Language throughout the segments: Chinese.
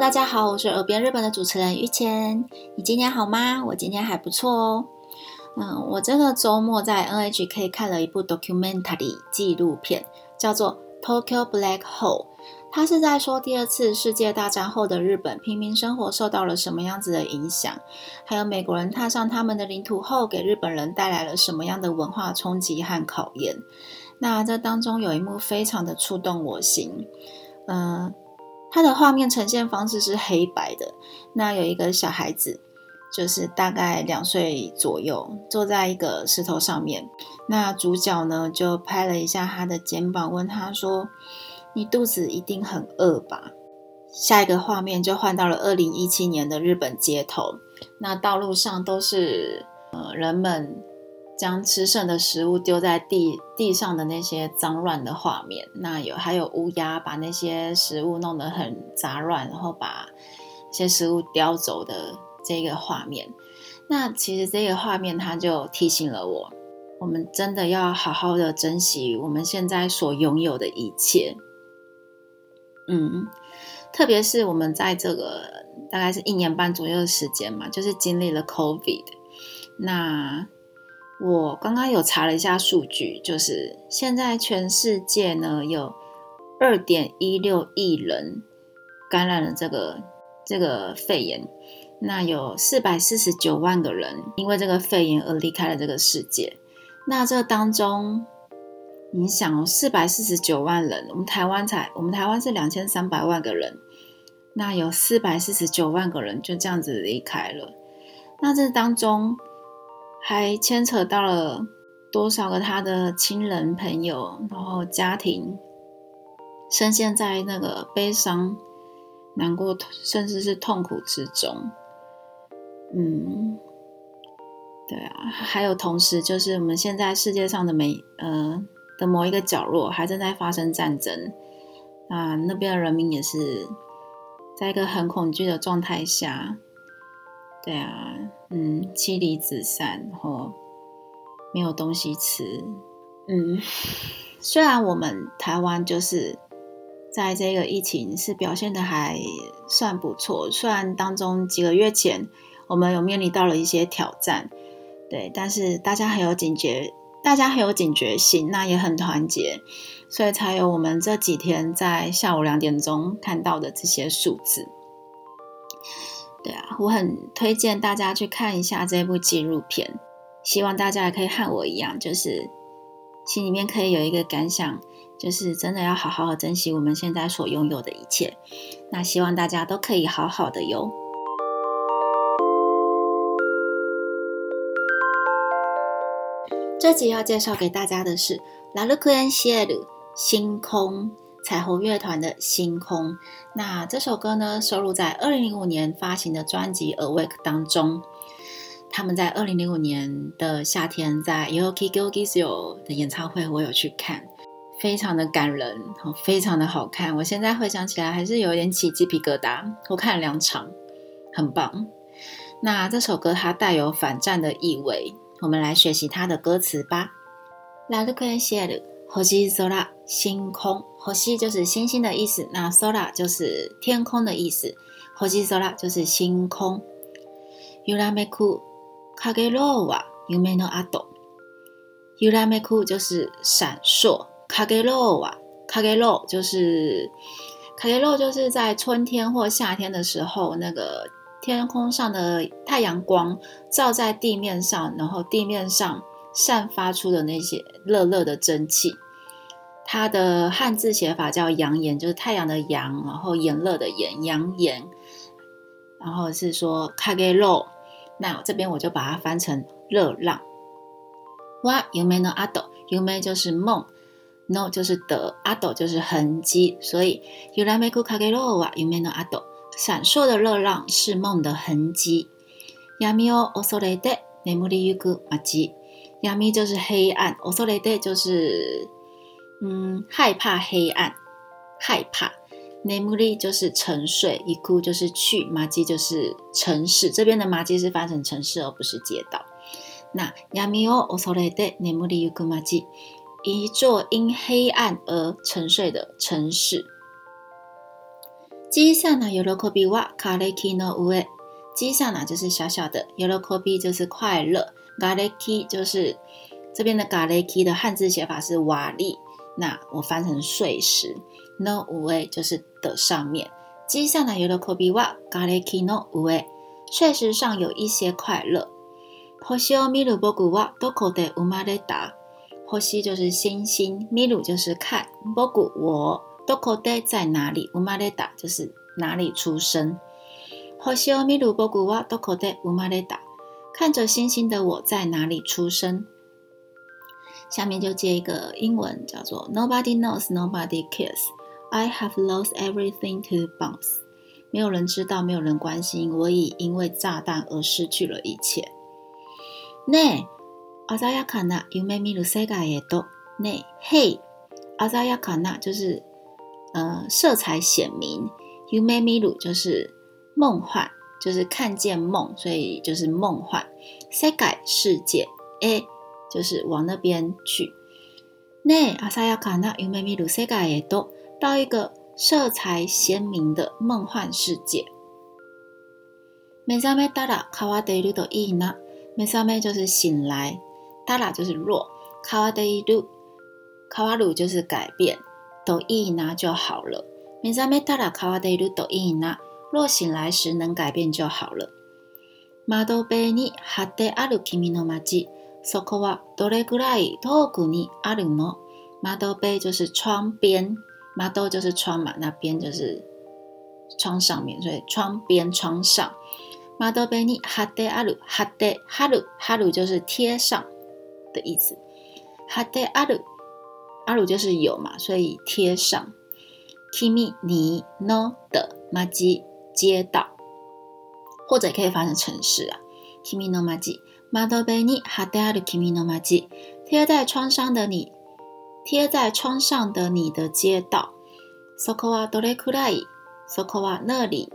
大家好，我是耳边日本的主持人玉谦。你今天好吗？我今天还不错哦。嗯，我这个周末在 NHK 看了一部 documentary 纪录片，叫做《Tokyo Black Hole》。它是在说第二次世界大战后的日本平民生活受到了什么样子的影响，还有美国人踏上他们的领土后，给日本人带来了什么样的文化冲击和考验。那这当中有一幕非常的触动我心，嗯。它的画面呈现方式是黑白的。那有一个小孩子，就是大概两岁左右，坐在一个石头上面。那主角呢，就拍了一下他的肩膀，问他说：“你肚子一定很饿吧？”下一个画面就换到了二零一七年的日本街头，那道路上都是呃人们。将吃剩的食物丢在地地上的那些脏乱的画面，那有还有乌鸦把那些食物弄得很杂乱，然后把一些食物叼走的这个画面。那其实这个画面它就提醒了我，我们真的要好好的珍惜我们现在所拥有的一切。嗯，特别是我们在这个大概是一年半左右的时间嘛，就是经历了 COVID，那。我刚刚有查了一下数据，就是现在全世界呢有二点一六亿人感染了这个这个肺炎，那有四百四十九万个人因为这个肺炎而离开了这个世界。那这当中，你想哦，四百四十九万人，我们台湾才我们台湾是两千三百万个人，那有四百四十九万个人就这样子离开了。那这当中。还牵扯到了多少个他的亲人朋友，然后家庭深陷在那个悲伤、难过，甚至是痛苦之中。嗯，对啊，还有同时就是我们现在世界上的每呃的某一个角落还正在发生战争，啊，那边的人民也是在一个很恐惧的状态下。对啊，嗯，妻离子散，然后没有东西吃，嗯，虽然我们台湾就是在这个疫情是表现的还算不错，虽然当中几个月前我们有面临到了一些挑战，对，但是大家很有警觉，大家很有警觉性，那也很团结，所以才有我们这几天在下午两点钟看到的这些数字。对啊，我很推荐大家去看一下这部纪录片，希望大家也可以和我一样，就是心里面可以有一个感想，就是真的要好好珍惜我们现在所拥有的一切。那希望大家都可以好好的哟。这集要介绍给大家的是《拉鲁克恩谢鲁星空》。彩虹乐团的《星空》，那这首歌呢，收录在二零零五年发行的专辑《Awake》当中。他们在二零零五年的夏天，在 Yoki Gilgisio 的演唱会，我有去看，非常的感人，非常的好看。我现在回想起来，还是有点起鸡皮疙瘩。我看了两场，很棒。那这首歌它带有反战的意味，我们来学习它的歌词吧。ラルクエンシエル、 星空、星空。火西就是星星的意思，那 sola 就是天空的意思，火西 sola 就是星空。Urameku kagero wa yume no ado，Urameku 就是闪烁，kagero wa kagero 就是 kagero 就是在春天或夏天的时候，那个天空上的太阳光照在地面上，然后地面上散发出的那些热热的蒸汽。它的汉字写法叫“阳炎”，就是太阳的阳，然后炎热的炎，阳炎。然后是说 “kagero”，那这边我就把它翻成热浪。哇，yume no ado，yume 就是梦，no 就是的，ado 就是痕迹，所以 “urameku kagero” 哇，yume no ado，闪烁的热浪是梦的痕迹。yami o osorede nemuri yuku maji，yami 就是黑暗，osorede 就是。嗯，害怕黑暗，害怕。Namely 就是沉睡，一哭就是去，麻吉就是城市。这边的麻吉是翻成城市，而不是街道。那 Yamio osorede namely yuku maji，一座因黑暗而沉睡的城市。 小さな喜びは瓦礫の上。小さな就是小小的，喜び就是快乐， 瓦礫就是这边的瓦礫的汉字写法是瓦砾，那我翻成碎石。no 上就是的上面。小さな喜びは瓦礫の上。碎石上有一些快乐。星を見る僕はどこで生まれた？星就是星星，見る就是看，僕我どこで在哪里？生まれた就是哪里出生。星を見る僕はどこで生まれた？ 看着星星的我在哪里出生？下面就接一个英文，叫做 Nobody knows, nobody cares. I have lost everything to bombs. 没有人知道，没有人关心，我已因为炸弹而失去了一切。ね、鮮やかな夢見る世界へと。ね、嘿、鮮やかな就是呃色彩显明。夢見る就是梦幻， 就是看见梦，所以就是梦幻。世界世界，え就是往那边去。ね、鮮やかな夢見る世界へと到一个。色彩鲜明的梦幻世界。目覚めたら変わっているといいな。目覚め就是醒来，たら就是若，変わっている，変わる就是改变，といいな就好了。目覚めたら変わっているといいな。 若醒来时能改变就好了。窓辺に貼ってある君の街。そこはどれくらい遠くにあるの？窓辺就是窗边。马豆就是窗嘛，那边就是窗上面，所以窗边、窗上。马豆贝尼哈德阿鲁哈德哈鲁哈鲁就是贴上的意思。哈德阿鲁阿鲁就是有嘛，所以贴上。Kimi ni no 的马吉 街道，或者可以翻成城市啊。Kimi no 马吉马豆贝尼哈德阿鲁 Kimi no 马吉贴在窗上的你。贴在窗上的你的街道。そこはどれくらい？そこは那里？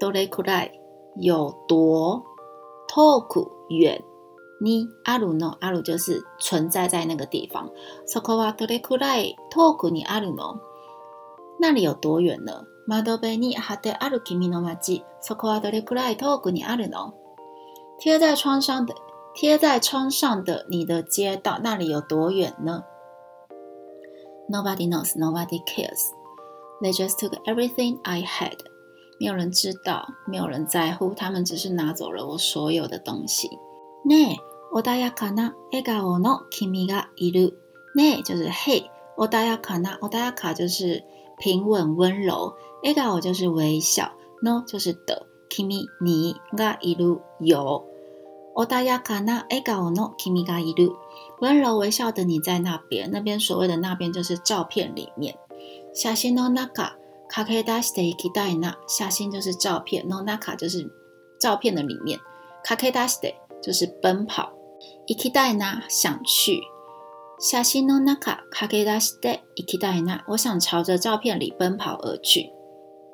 どれくらい？有多？遠く远？にあるの？ある就是存在在那个地方。そこはどれくらい遠くにあるの？那里有多远呢？ 窓辺に貼ってある君の街。そこはどれくらい遠くにあるの？贴在窗上的，贴在窗上的你的街道，那里有多远呢？Nobody knows, nobody cares. They just took everything I had. 没有人知道，没有人在乎，他们只是拿走了我所有的东西。ね、穏やかな笑顔の君がいる。ね就是嘿，穏やかな穏やか就是平稳温柔， 笑顔就是微笑，no 就是的，君你がいる有。穏やかな笑顔の君がいる。温柔微笑的你在那边，那边所谓的那边就是照片里面。写真の中、駆け出していきたいな。写真就是照片，の中就是照片的里面。駆け出して就是奔跑。行きたいな想去。写真の中、駆け出していきたいな。我想朝着照片里奔跑而去。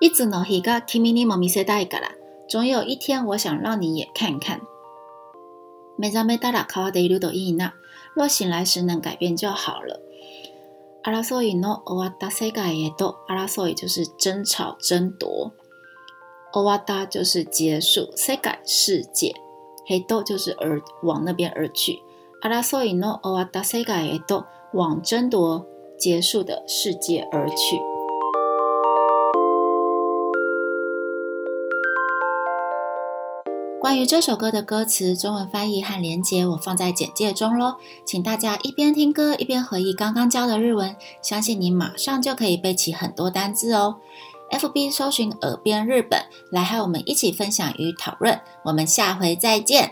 いつの日が君にも見せたいから。总有一天，我想让你也看看。目覚めたら変わっているといいな。若醒来时能改变就好了。阿拉索伊诺欧瓦达世界也都阿拉索伊就是争吵争夺，欧瓦达就是结束，世界世界，黑豆就是而往那边而去。阿拉索伊诺欧瓦达世界也都往争夺结束的世界而去。 关于这首歌的歌词、中文翻译和连结，我放在简介中喽。请大家一边听歌一边回忆刚刚教的日文，相信你马上就可以背起很多单字哦。FB 搜寻“耳边日本”，来和我们一起分享与讨论。我们下回再见。